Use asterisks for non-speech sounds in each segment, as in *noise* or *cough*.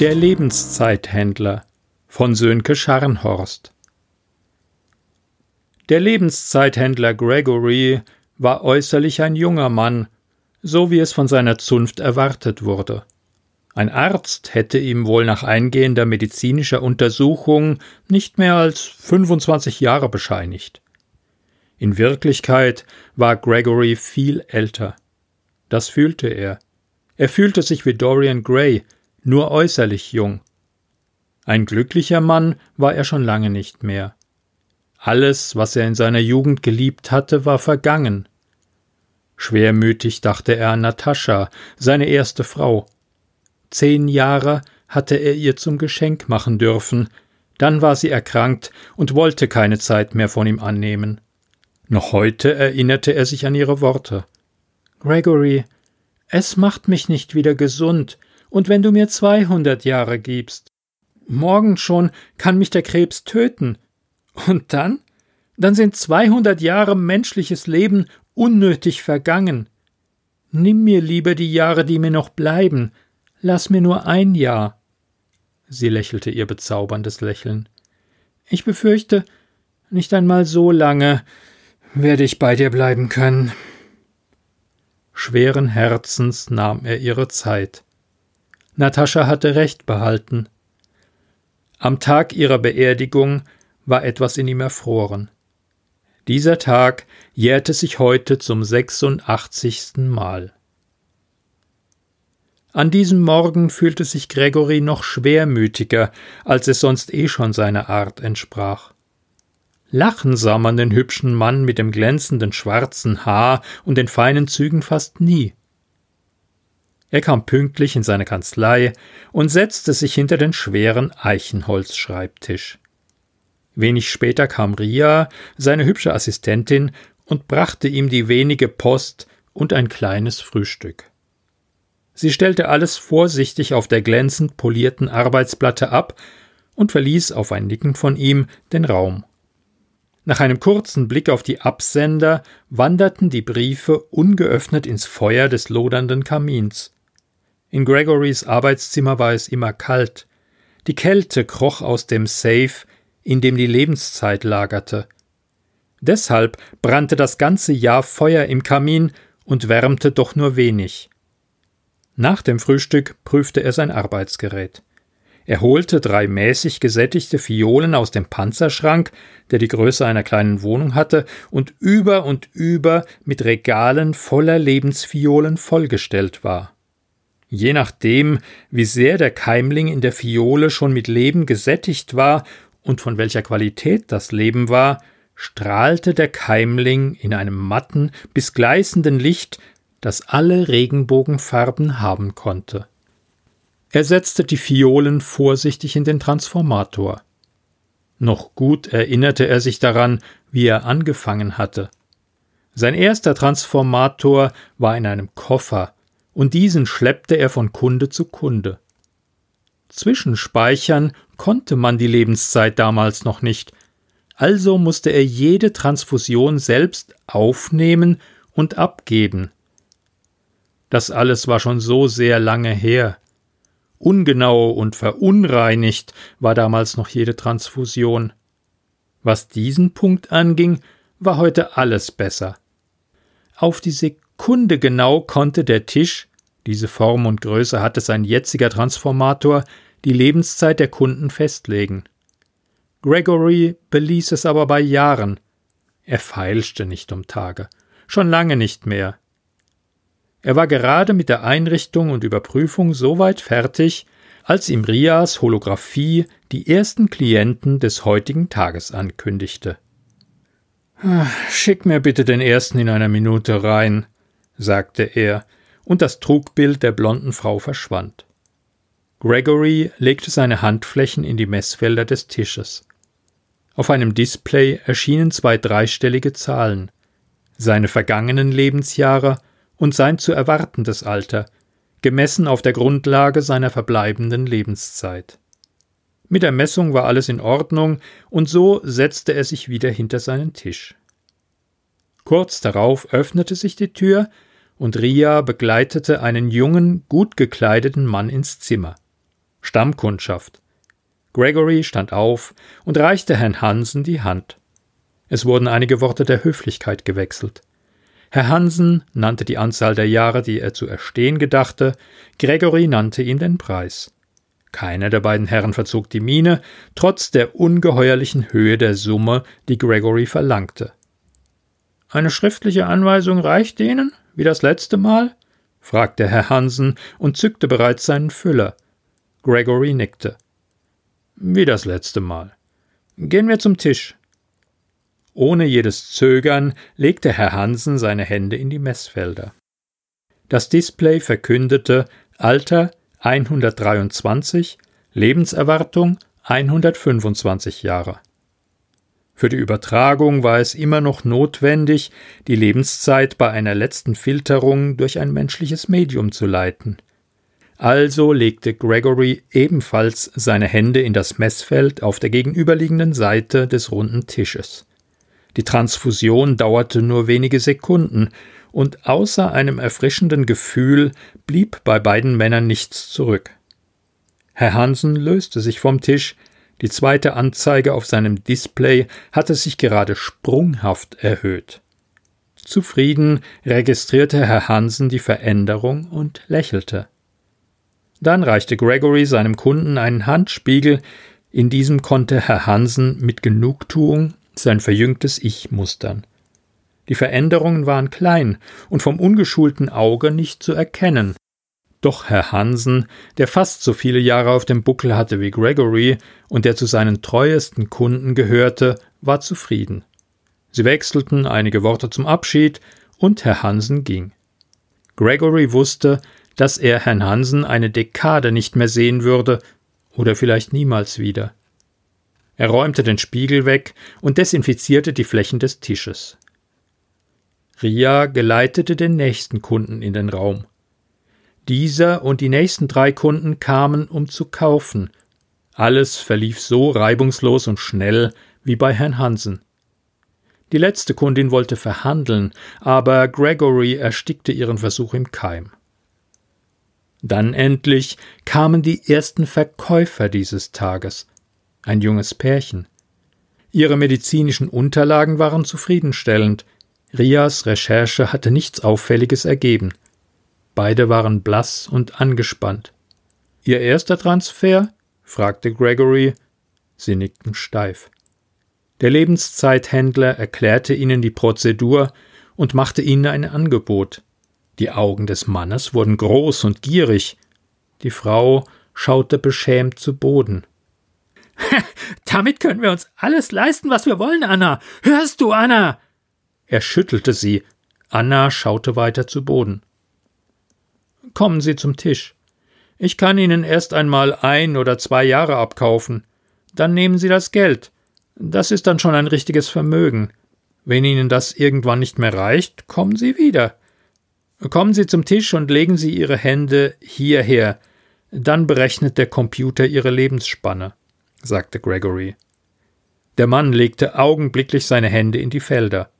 Der Lebenszeithändler von Sönke Scharnhorst Der Lebenszeithändler Gregory war äußerlich ein junger Mann, so wie es von seiner Zunft erwartet wurde. Ein Arzt hätte ihm wohl nach eingehender medizinischer Untersuchung nicht mehr als 25 Jahre bescheinigt. In Wirklichkeit war Gregory viel älter. Das fühlte er. Er fühlte sich wie Dorian Gray, nur äußerlich jung. Ein glücklicher Mann war er schon lange nicht mehr. Alles, was er in seiner Jugend geliebt hatte, war vergangen. Schwermütig dachte er an Natascha, seine erste Frau. Zehn Jahre hatte er ihr zum Geschenk machen dürfen, dann war sie erkrankt und wollte keine Zeit mehr von ihm annehmen. Noch heute erinnerte er sich an ihre Worte. Gregory, es macht mich nicht wieder gesund, und wenn du mir zweihundert Jahre gibst. Morgen schon kann mich der Krebs töten. Und dann? Dann sind zweihundert Jahre menschliches Leben unnötig vergangen. Nimm mir lieber die Jahre, die mir noch bleiben. Lass mir nur ein Jahr. Sie lächelte ihr bezauberndes Lächeln. Ich befürchte, nicht einmal so lange werde ich bei dir bleiben können. Schweren Herzens nahm er ihre Zeit. Natascha hatte recht behalten. Am Tag ihrer Beerdigung war etwas in ihm erfroren. Dieser Tag jährte sich heute zum 86. Mal. An diesem Morgen fühlte sich Gregory noch schwermütiger, als es sonst eh schon seiner Art entsprach. Lachen sah man den hübschen Mann mit dem glänzenden schwarzen Haar und den feinen Zügen fast nie. Er kam pünktlich in seine Kanzlei und setzte sich hinter den schweren Eichenholzschreibtisch. Wenig später kam Ria, seine hübsche Assistentin, und brachte ihm die wenige Post und ein kleines Frühstück. Sie stellte alles vorsichtig auf der glänzend polierten Arbeitsplatte ab und verließ auf ein Nicken von ihm den Raum. Nach einem kurzen Blick auf die Absender wanderten die Briefe ungeöffnet ins Feuer des lodernden Kamins. In Gregorys Arbeitszimmer war es immer kalt. Die Kälte kroch aus dem Safe, in dem die Lebenszeit lagerte. Deshalb brannte das ganze Jahr Feuer im Kamin und wärmte doch nur wenig. Nach dem Frühstück prüfte er sein Arbeitsgerät. Er holte drei mäßig gesättigte Fiolen aus dem Panzerschrank, der die Größe einer kleinen Wohnung hatte, und über und über mit Regalen voller Lebensfiolen vollgestellt war. Je nachdem, wie sehr der Keimling in der Fiole schon mit Leben gesättigt war und von welcher Qualität das Leben war, strahlte der Keimling in einem matten bis gleißenden Licht, das alle Regenbogenfarben haben konnte. Er setzte die Fiolen vorsichtig in den Transformator. Noch gut erinnerte er sich daran, wie er angefangen hatte. Sein erster Transformator war in einem Koffer, und diesen schleppte er von Kunde zu Kunde. Zwischenspeichern konnte man die Lebenszeit damals noch nicht, also musste er jede Transfusion selbst aufnehmen und abgeben. Das alles war schon so sehr lange her. Ungenau und verunreinigt war damals noch jede Transfusion. Was diesen Punkt anging, war heute alles besser. Auf die Sekunde genau konnte der Tisch, diese Form und Größe hatte sein jetziger Transformator, die Lebenszeit der Kunden festlegen. Gregory beließ es aber bei Jahren. Er feilschte nicht um Tage, schon lange nicht mehr. Er war gerade mit der Einrichtung und Überprüfung so weit fertig, als ihm Rias Holographie die ersten Klienten des heutigen Tages ankündigte. Ah, schick mir bitte den ersten in einer Minute rein, sagte er, und das Trugbild der blonden Frau verschwand. Gregory legte seine Handflächen in die Messfelder des Tisches. Auf einem Display erschienen zwei dreistellige Zahlen, seine vergangenen Lebensjahre und sein zu erwartendes Alter, gemessen auf der Grundlage seiner verbleibenden Lebenszeit. Mit der Messung war alles in Ordnung, und so setzte er sich wieder hinter seinen Tisch. Kurz darauf öffnete sich die Tür, und Ria begleitete einen jungen, gut gekleideten Mann ins Zimmer. Stammkundschaft. Gregory stand auf und reichte Herrn Hansen die Hand. Es wurden einige Worte der Höflichkeit gewechselt. Herr Hansen nannte die Anzahl der Jahre, die er zu erstehen gedachte, Gregory nannte ihm den Preis. Keiner der beiden Herren verzog die Miene, trotz der ungeheuerlichen Höhe der Summe, die Gregory verlangte. Eine schriftliche Anweisung reicht Ihnen, wie das letzte Mal? fragte Herr Hansen und zückte bereits seinen Füller. Gregory nickte. Wie das letzte Mal. Gehen wir zum Tisch. Ohne jedes Zögern legte Herr Hansen seine Hände in die Messfelder. Das Display verkündete Alter 123, Lebenserwartung 125 Jahre. Für die Übertragung war es immer noch notwendig, die Lebenszeit bei einer letzten Filterung durch ein menschliches Medium zu leiten. Also legte Gregory ebenfalls seine Hände in das Messfeld auf der gegenüberliegenden Seite des runden Tisches. Die Transfusion dauerte nur wenige Sekunden, und außer einem erfrischenden Gefühl blieb bei beiden Männern nichts zurück. Herr Hansen löste sich vom Tisch, die zweite Anzeige auf seinem Display hatte sich gerade sprunghaft erhöht. Zufrieden registrierte Herr Hansen die Veränderung und lächelte. Dann reichte Gregory seinem Kunden einen Handspiegel, in diesem konnte Herr Hansen mit Genugtuung sein verjüngtes Ich mustern. Die Veränderungen waren klein und vom ungeschulten Auge nicht zu erkennen. Doch Herr Hansen, der fast so viele Jahre auf dem Buckel hatte wie Gregory und der zu seinen treuesten Kunden gehörte, war zufrieden. Sie wechselten einige Worte zum Abschied und Herr Hansen ging. Gregory wusste, dass er Herrn Hansen eine Dekade nicht mehr sehen würde oder vielleicht niemals wieder. Er räumte den Spiegel weg und desinfizierte die Flächen des Tisches. Ria geleitete den nächsten Kunden in den Raum. Dieser und die nächsten drei Kunden kamen, um zu kaufen. Alles verlief so reibungslos und schnell wie bei Herrn Hansen. Die letzte Kundin wollte verhandeln, aber Gregory erstickte ihren Versuch im Keim. Dann endlich kamen die ersten Verkäufer dieses Tages, ein junges Pärchen. Ihre medizinischen Unterlagen waren zufriedenstellend. Rias Recherche hatte nichts Auffälliges ergeben. Beide waren blass und angespannt. Ihr erster Transfer? fragte Gregory. Sie nickten steif. Der Lebenszeithändler erklärte ihnen die Prozedur und machte ihnen ein Angebot. Die Augen des Mannes wurden groß und gierig. Die Frau schaute beschämt zu Boden. *laughs* Damit können wir uns alles leisten, was wir wollen, Anna. Hörst du, Anna? Er schüttelte sie. Anna schaute weiter zu Boden. Kommen Sie zum Tisch. Ich kann Ihnen erst einmal ein oder zwei Jahre abkaufen. Dann nehmen Sie das Geld. Das ist dann schon ein richtiges Vermögen. Wenn Ihnen das irgendwann nicht mehr reicht, kommen Sie wieder. Kommen Sie zum Tisch und legen Sie Ihre Hände hierher. Dann berechnet der Computer Ihre Lebensspanne, sagte Gregory. Der Mann legte augenblicklich seine Hände in die Felder.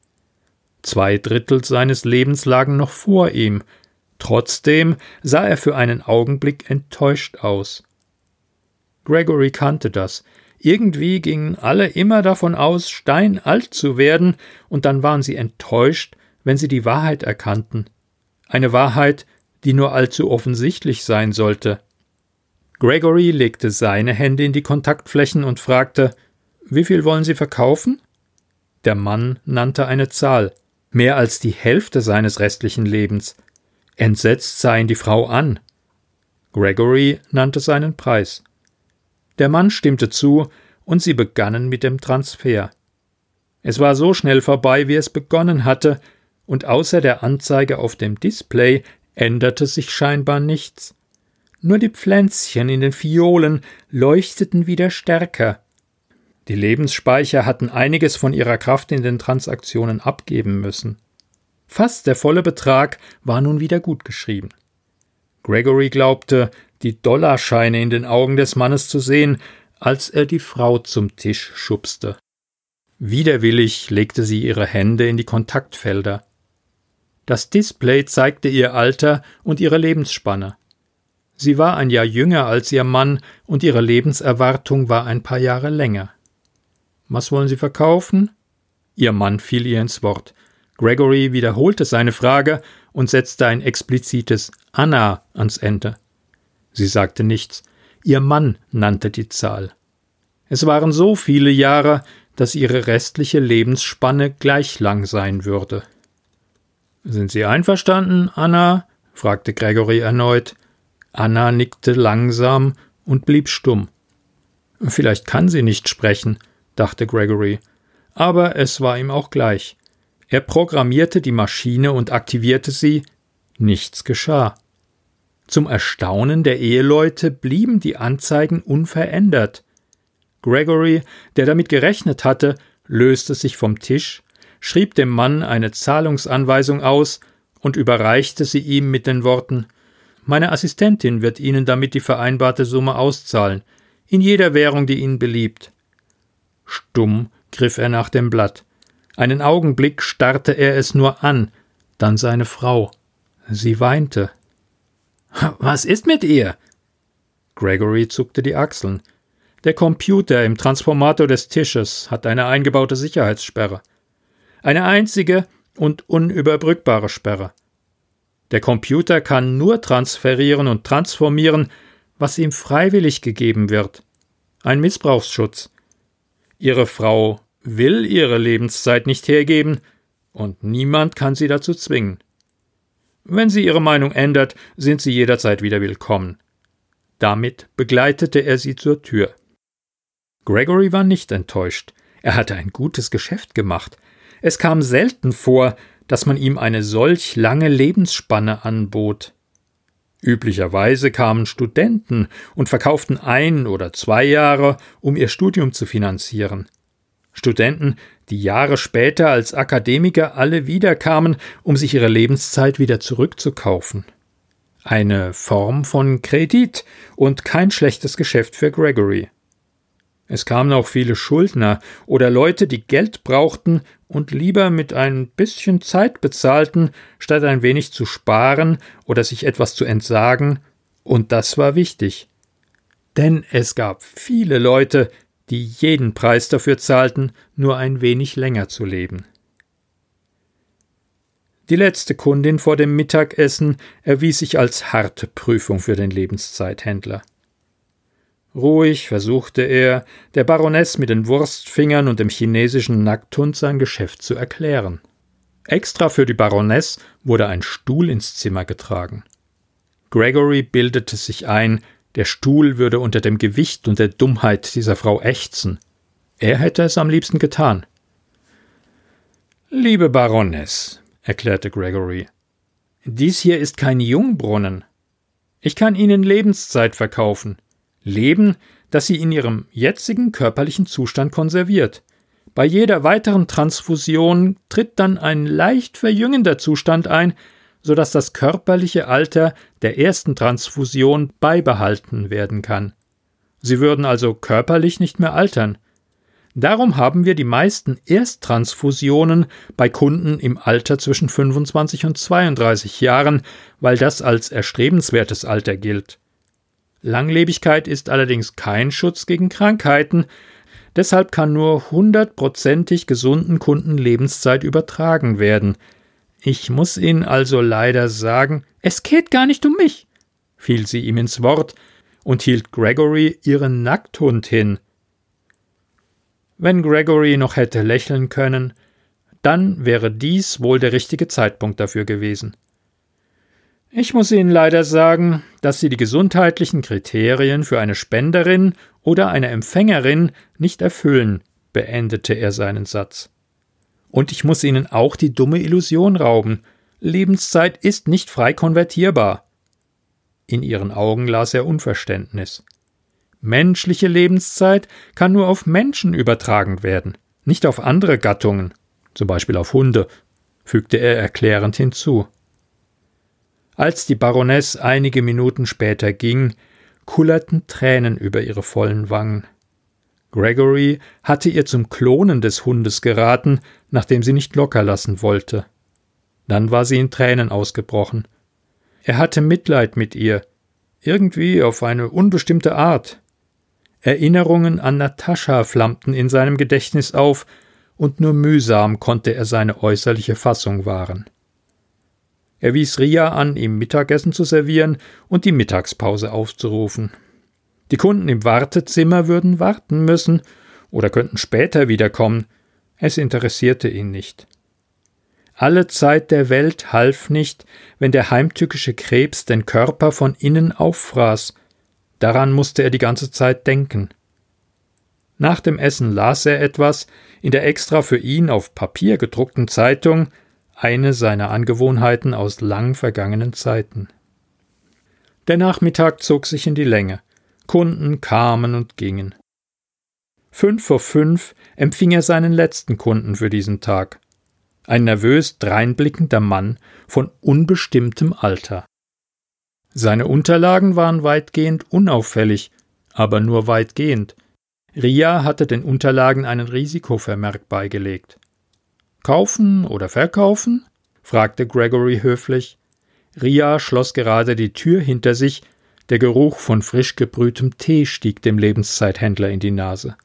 Zwei Drittel seines Lebens lagen noch vor ihm, trotzdem sah er für einen Augenblick enttäuscht aus. Gregory kannte das. Irgendwie gingen alle immer davon aus, steinalt zu werden, und dann waren sie enttäuscht, wenn sie die Wahrheit erkannten eine Wahrheit, die nur allzu offensichtlich sein sollte. Gregory legte seine Hände in die Kontaktflächen und fragte Wie viel wollen Sie verkaufen? Der Mann nannte eine Zahl, mehr als die Hälfte seines restlichen Lebens. Entsetzt sah ihn die Frau an. Gregory nannte seinen Preis. Der Mann stimmte zu, und sie begannen mit dem Transfer. Es war so schnell vorbei, wie es begonnen hatte, und außer der Anzeige auf dem Display änderte sich scheinbar nichts. Nur die Pflänzchen in den Fiolen leuchteten wieder stärker. Die Lebensspeicher hatten einiges von ihrer Kraft in den Transaktionen abgeben müssen. Fast der volle Betrag war nun wieder gutgeschrieben. Gregory glaubte, die Dollarscheine in den Augen des Mannes zu sehen, als er die Frau zum Tisch schubste. Widerwillig legte sie ihre Hände in die Kontaktfelder. Das Display zeigte ihr Alter und ihre Lebensspanne. Sie war ein Jahr jünger als ihr Mann und ihre Lebenserwartung war ein paar Jahre länger. Was wollen Sie verkaufen? Ihr Mann fiel ihr ins Wort. Gregory wiederholte seine Frage und setzte ein explizites Anna ans Ende. Sie sagte nichts. Ihr Mann nannte die Zahl. Es waren so viele Jahre, dass ihre restliche Lebensspanne gleich lang sein würde. Sind Sie einverstanden, Anna? fragte Gregory erneut. Anna nickte langsam und blieb stumm. Vielleicht kann sie nicht sprechen, dachte Gregory, aber es war ihm auch gleich. Er programmierte die Maschine und aktivierte sie. Nichts geschah. Zum Erstaunen der Eheleute blieben die Anzeigen unverändert. Gregory, der damit gerechnet hatte, löste sich vom Tisch, schrieb dem Mann eine Zahlungsanweisung aus und überreichte sie ihm mit den Worten Meine Assistentin wird Ihnen damit die vereinbarte Summe auszahlen, in jeder Währung, die Ihnen beliebt. Stumm griff er nach dem Blatt. Einen Augenblick starrte er es nur an, dann seine Frau. Sie weinte. *laughs* Was ist mit ihr? Gregory zuckte die Achseln. Der Computer im Transformator des Tisches hat eine eingebaute Sicherheitssperre. Eine einzige und unüberbrückbare Sperre. Der Computer kann nur transferieren und transformieren, was ihm freiwillig gegeben wird. Ein Missbrauchsschutz. Ihre Frau will ihre Lebenszeit nicht hergeben, und niemand kann sie dazu zwingen. Wenn sie ihre Meinung ändert, sind sie jederzeit wieder willkommen. Damit begleitete er sie zur Tür. Gregory war nicht enttäuscht. Er hatte ein gutes Geschäft gemacht. Es kam selten vor, dass man ihm eine solch lange Lebensspanne anbot. Üblicherweise kamen Studenten und verkauften ein oder zwei Jahre, um ihr Studium zu finanzieren. Studenten, die Jahre später als Akademiker alle wiederkamen, um sich ihre Lebenszeit wieder zurückzukaufen. Eine Form von Kredit und kein schlechtes Geschäft für Gregory. Es kamen auch viele Schuldner oder Leute, die Geld brauchten und lieber mit ein bisschen Zeit bezahlten, statt ein wenig zu sparen oder sich etwas zu entsagen, und das war wichtig. Denn es gab viele Leute, die jeden Preis dafür zahlten, nur ein wenig länger zu leben. Die letzte Kundin vor dem Mittagessen erwies sich als harte Prüfung für den Lebenszeithändler. Ruhig versuchte er, der Baroness mit den Wurstfingern und dem chinesischen Nackthund sein Geschäft zu erklären. Extra für die Baroness wurde ein Stuhl ins Zimmer getragen. Gregory bildete sich ein, der Stuhl würde unter dem Gewicht und der Dummheit dieser Frau ächzen. Er hätte es am liebsten getan. Liebe Baroness, erklärte Gregory, dies hier ist kein Jungbrunnen. Ich kann Ihnen Lebenszeit verkaufen. Leben, das sie in ihrem jetzigen körperlichen Zustand konserviert. Bei jeder weiteren Transfusion tritt dann ein leicht verjüngender Zustand ein, so dass das körperliche Alter der ersten Transfusion beibehalten werden kann. Sie würden also körperlich nicht mehr altern. Darum haben wir die meisten Ersttransfusionen bei Kunden im Alter zwischen 25 und 32 Jahren, weil das als erstrebenswertes Alter gilt. Langlebigkeit ist allerdings kein Schutz gegen Krankheiten, deshalb kann nur hundertprozentig gesunden Kunden Lebenszeit übertragen werden. Ich muss Ihnen also leider sagen, es geht gar nicht um mich, fiel sie ihm ins Wort und hielt Gregory ihren Nackthund hin. Wenn Gregory noch hätte lächeln können, dann wäre dies wohl der richtige Zeitpunkt dafür gewesen. Ich muss Ihnen leider sagen, dass Sie die gesundheitlichen Kriterien für eine Spenderin oder eine Empfängerin nicht erfüllen, beendete er seinen Satz. Und ich muss Ihnen auch die dumme Illusion rauben. Lebenszeit ist nicht frei konvertierbar. In ihren Augen las er Unverständnis. Menschliche Lebenszeit kann nur auf Menschen übertragen werden, nicht auf andere Gattungen, zum Beispiel auf Hunde, fügte er erklärend hinzu. Als die Baroness einige Minuten später ging, kullerten Tränen über ihre vollen Wangen. Gregory hatte ihr zum Klonen des Hundes geraten, nachdem sie nicht locker lassen wollte. Dann war sie in Tränen ausgebrochen. Er hatte Mitleid mit ihr. irgendwie auf eine unbestimmte Art. Erinnerungen an Natascha flammten in seinem Gedächtnis auf, und nur mühsam konnte er seine äußerliche Fassung wahren. Er wies Ria an, ihm Mittagessen zu servieren und die Mittagspause aufzurufen. Die Kunden im Wartezimmer würden warten müssen oder könnten später wiederkommen. Es interessierte ihn nicht. Alle Zeit der Welt half nicht, wenn der heimtückische Krebs den Körper von innen auffraß. Daran musste er die ganze Zeit denken. Nach dem Essen las er etwas in der extra für ihn auf Papier gedruckten Zeitung, eine seiner Angewohnheiten aus lang vergangenen Zeiten. Der Nachmittag zog sich in die Länge. Kunden kamen und gingen. Fünf vor fünf empfing er seinen letzten Kunden für diesen Tag. Ein nervös dreinblickender Mann von unbestimmtem Alter. Seine Unterlagen waren weitgehend unauffällig, aber nur weitgehend. Ria hatte den Unterlagen einen Risikovermerk beigelegt. Kaufen oder verkaufen? fragte Gregory höflich. Ria schloss gerade die Tür hinter sich, der Geruch von frisch gebrühtem Tee stieg dem Lebenszeithändler in die Nase.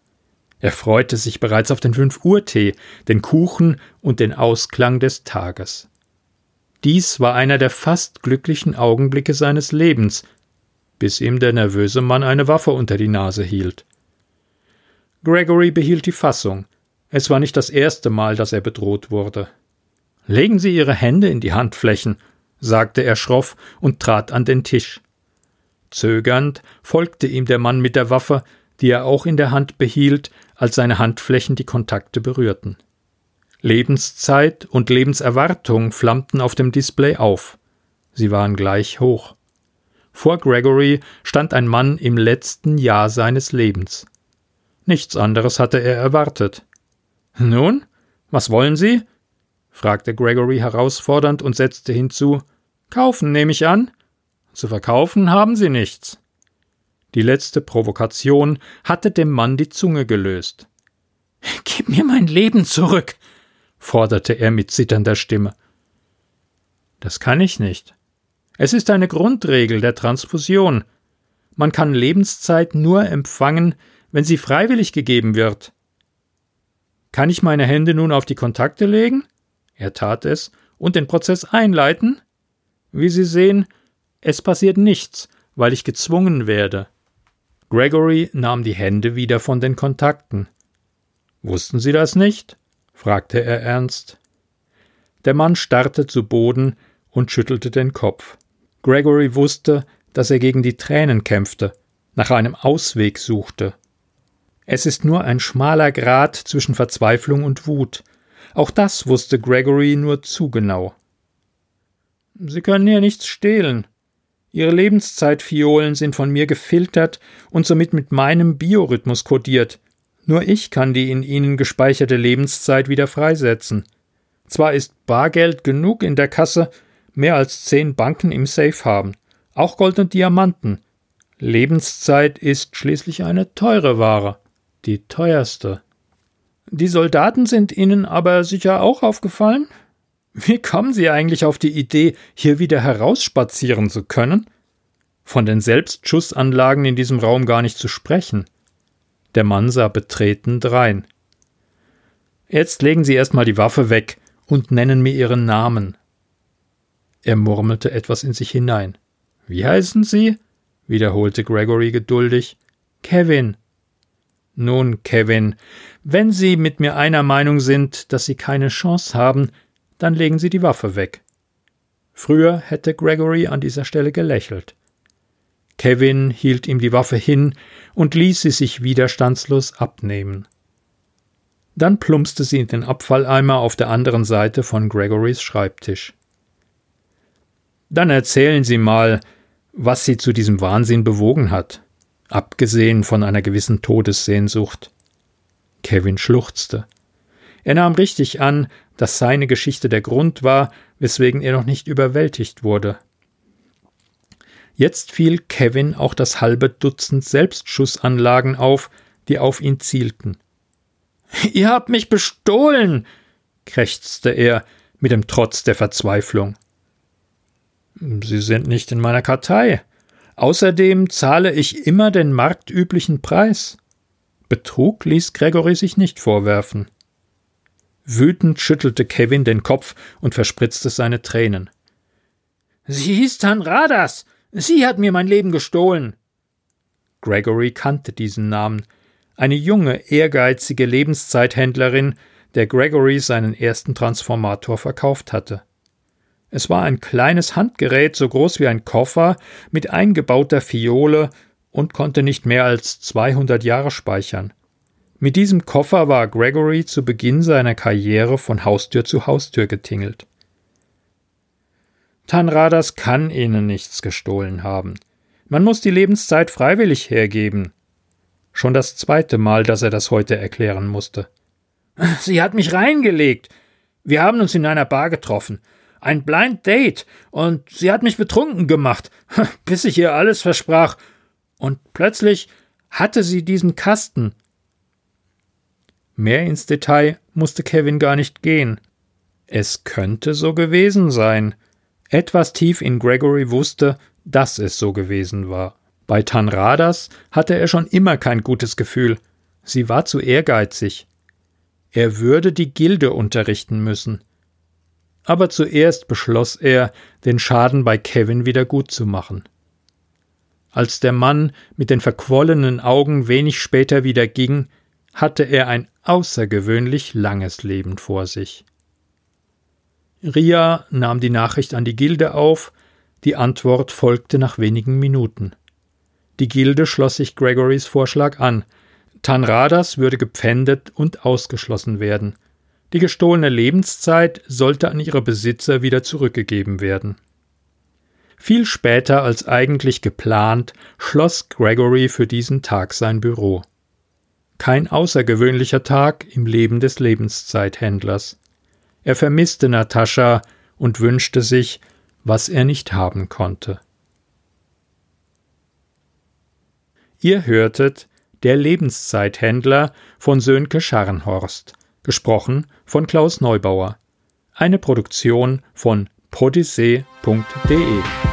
Er freute sich bereits auf den Fünf-Uhr-Tee, den Kuchen und den Ausklang des Tages. Dies war einer der fast glücklichen Augenblicke seines Lebens, bis ihm der nervöse Mann eine Waffe unter die Nase hielt. Gregory behielt die Fassung. Es war nicht das erste Mal, dass er bedroht wurde. Legen Sie Ihre Hände in die Handflächen, sagte er schroff und trat an den Tisch. Zögernd folgte ihm der Mann mit der Waffe, die er auch in der Hand behielt, als seine Handflächen die Kontakte berührten. Lebenszeit und Lebenserwartung flammten auf dem Display auf. Sie waren gleich hoch. Vor Gregory stand ein Mann im letzten Jahr seines Lebens. Nichts anderes hatte er erwartet. Nun, was wollen Sie? fragte Gregory herausfordernd und setzte hinzu Kaufen, nehme ich an. Zu verkaufen haben Sie nichts. Die letzte Provokation hatte dem Mann die Zunge gelöst. *laughs* Gib mir mein Leben zurück, forderte er mit zitternder Stimme. Das kann ich nicht. Es ist eine Grundregel der Transfusion. Man kann Lebenszeit nur empfangen, wenn sie freiwillig gegeben wird. Kann ich meine Hände nun auf die Kontakte legen? Er tat es und den Prozess einleiten? Wie Sie sehen, es passiert nichts, weil ich gezwungen werde. Gregory nahm die Hände wieder von den Kontakten. Wussten Sie das nicht? fragte er ernst. Der Mann starrte zu Boden und schüttelte den Kopf. Gregory wusste, dass er gegen die Tränen kämpfte, nach einem Ausweg suchte. Es ist nur ein schmaler Grat zwischen Verzweiflung und Wut. Auch das wusste Gregory nur zu genau. Sie können hier nichts stehlen, Ihre Lebenszeitfiolen sind von mir gefiltert und somit mit meinem Biorhythmus kodiert. Nur ich kann die in ihnen gespeicherte Lebenszeit wieder freisetzen. Zwar ist Bargeld genug in der Kasse, mehr als zehn Banken im Safe haben, auch Gold und Diamanten. Lebenszeit ist schließlich eine teure Ware, die teuerste. Die Soldaten sind Ihnen aber sicher auch aufgefallen? Wie kommen Sie eigentlich auf die Idee, hier wieder herausspazieren zu können? Von den Selbstschussanlagen in diesem Raum gar nicht zu sprechen. Der Mann sah betreten drein. Jetzt legen Sie erstmal die Waffe weg und nennen mir Ihren Namen. Er murmelte etwas in sich hinein. Wie heißen Sie? wiederholte Gregory geduldig. Kevin. Nun, Kevin, wenn Sie mit mir einer Meinung sind, dass Sie keine Chance haben, dann legen Sie die Waffe weg. Früher hätte Gregory an dieser Stelle gelächelt. Kevin hielt ihm die Waffe hin und ließ sie sich widerstandslos abnehmen. Dann plumpste sie in den Abfalleimer auf der anderen Seite von Gregorys Schreibtisch. Dann erzählen Sie mal, was Sie zu diesem Wahnsinn bewogen hat, abgesehen von einer gewissen Todessehnsucht. Kevin schluchzte. Er nahm richtig an, dass seine Geschichte der Grund war, weswegen er noch nicht überwältigt wurde. Jetzt fiel Kevin auch das halbe Dutzend Selbstschussanlagen auf, die auf ihn zielten. *laughs* Ihr habt mich bestohlen, krächzte er mit dem Trotz der Verzweiflung. Sie sind nicht in meiner Kartei, Außerdem zahle ich immer den marktüblichen Preis. Betrug ließ Gregory sich nicht vorwerfen. Wütend schüttelte Kevin den Kopf und verspritzte seine Tränen. Sie hieß Tanradas. Sie hat mir mein Leben gestohlen. Gregory kannte diesen Namen. Eine junge, ehrgeizige Lebenszeithändlerin, der Gregory seinen ersten Transformator verkauft hatte. Es war ein kleines Handgerät, so groß wie ein Koffer, mit eingebauter Fiole und konnte nicht mehr als 200 Jahre speichern. Mit diesem Koffer war Gregory zu Beginn seiner Karriere von Haustür zu Haustür getingelt. Tanradas kann ihnen nichts gestohlen haben. Man muss die Lebenszeit freiwillig hergeben. Schon das zweite Mal, dass er das heute erklären musste. *laughs* Sie hat mich reingelegt. Wir haben uns in einer Bar getroffen. Ein Blind Date. Und sie hat mich betrunken gemacht, *laughs* bis ich ihr alles versprach. Und plötzlich hatte sie diesen Kasten. Mehr ins Detail musste Kevin gar nicht gehen. Es könnte so gewesen sein. Etwas tief in Gregory wusste, dass es so gewesen war. Bei Tanradas hatte er schon immer kein gutes Gefühl. Sie war zu ehrgeizig. Er würde die Gilde unterrichten müssen. Aber zuerst beschloss er, den Schaden bei Kevin wieder gut zu machen. Als der Mann mit den verquollenen Augen wenig später wieder ging, hatte er ein außergewöhnlich langes Leben vor sich. Ria nahm die Nachricht an die Gilde auf, die Antwort folgte nach wenigen Minuten. Die Gilde schloss sich Gregorys Vorschlag an. Tanradas würde gepfändet und ausgeschlossen werden. Die gestohlene Lebenszeit sollte an ihre Besitzer wieder zurückgegeben werden. Viel später als eigentlich geplant schloss Gregory für diesen Tag sein Büro. Kein außergewöhnlicher Tag im Leben des Lebenszeithändlers. Er vermisste Natascha und wünschte sich, was er nicht haben konnte. Ihr hörtet Der Lebenszeithändler von Sönke Scharnhorst, gesprochen von Klaus Neubauer. Eine Produktion von podyssee.de